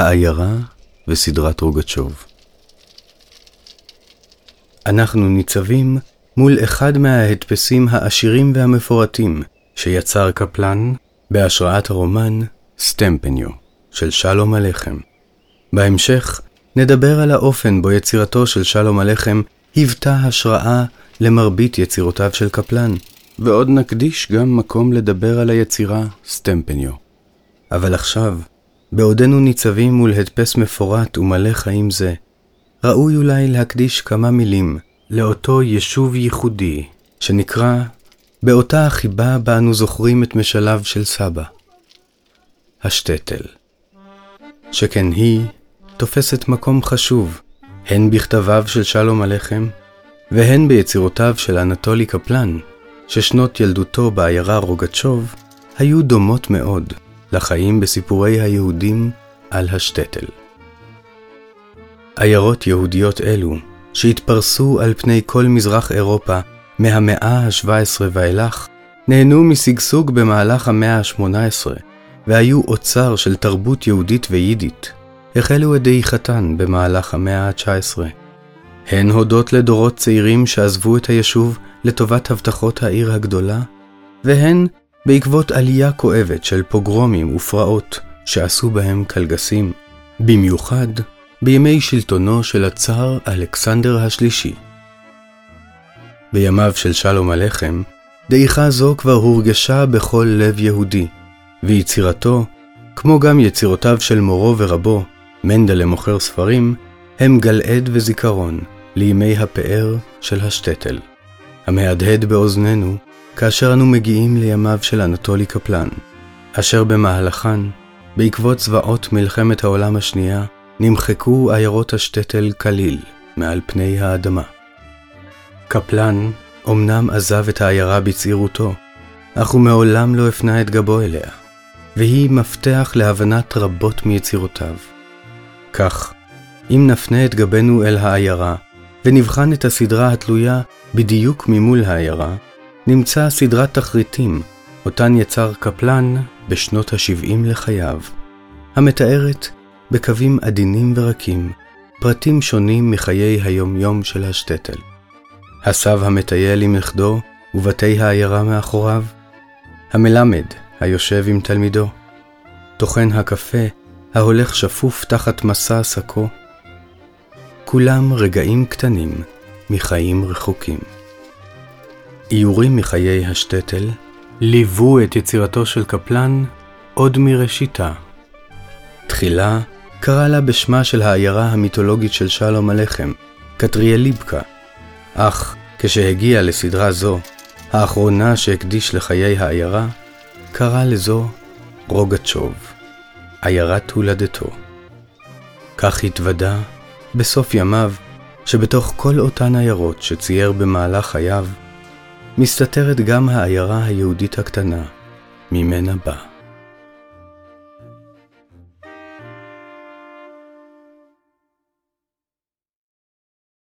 העיירה וסדרת רוגצ'וב. אנחנו ניצבים מול אחד מההדפסים העשירים והמפורטים שיצר קפלן בהשראת הרומן סטמפניו של שלום הלחם. בהמשך נדבר על האופן בו יצירתו של שלום הלחם היוותה השראה למרבית יצירותיו של קפלן, ועוד נקדיש גם מקום לדבר על היצירה סטמפניו. אבל עכשיו, בעודנו ניצבים מול הדפס מפורט ומלא חיים זה, ראוי אולי להקדיש כמה מילים לאותו יישוב ייחודי, שנקרא באותה החיבה בה אנו זוכרים את משלב של סבא, השטטל. שכן היא תופסת מקום חשוב, הן בכתביו של שלום הלחם, והן ביצירותיו של אנטולי קפלן, ששנות ילדותו בעיירה רוגצ'וב היו דומות מאוד לחיים בסיפורי היהודים על השטטל. עיירות יהודיות אלו, שהתפרסו על פני כל מזרח אירופה מהמאה ה-17 ואילך, נהנו משגשוג במהלך המאה ה-18, והיו אוצר של תרבות יהודית ויידית. החלו את דעיכתן במהלך המאה ה-19. הן הודות לדורות צעירים שעזבו את היישוב לטובת הבטחות העיר הגדולה, והן בעקבות עלייה כואבת של פוגרומים ופרעות שעשו בהם קלגסים, במיוחד בימי שלטונו של הצאר אלכסנדר השלישי. בימיו של שלום הלחם, דעיכה זו כבר הורגשה בכל לב יהודי, ויצירתו, כמו גם יצירותיו של מורו ורבו, מנדלה מוכר ספרים, הם גלעד וזיכרון לימי הפאר של השטטל, המהדהד באוזנינו כאשר אנו מגיעים לימיו של אנטולי קפלן, אשר במהלכן, בעקבות זוועות מלחמת העולם השנייה, נמחקו עיירות השטטל כליל מעל פני האדמה. קפלן אמנם עזב את העיירה בצעירותו, אך הוא מעולם לא הפנה את גבו אליה, והיא מפתח להבנת רבות מיצירותיו. כך, אם נפנה את גבנו אל העיירה, ונבחן את הסדרה התלויה בדיוק ממול העיירה, נמצא סדרת תחריטים, אותן יצר קפלן בשנות ה-70 לחייו, המתארת בקווים עדינים ורקים, פרטים שונים מחיי היום-יום של השטטל. הסב המטייל עם נכדו ובתי העיירה מאחוריו, המלמד היושב עם תלמידו, טוחן הקפה ההולך שפוף תחת מסע שקו, כולם רגעים קטנים מחיים רחוקים. איורים מחיי השטטל ליוו את יצירתו של קפלן עוד מראשיתה. תחילה קרא לה בשמה של העיירה המיתולוגית של שלום הלחם, קטריאליבקה, אך כשהגיע לסדרה זו, האחרונה שהקדיש לחיי העיירה, קרא לזו רוגצ'וב, עיירת הולדתו. כך התוודה בסוף ימיו, שבתוך כל אותן עיירות שצייר במהלך חייו, מסתתרת גם העיירה היהודית הקטנה, ממנה בא.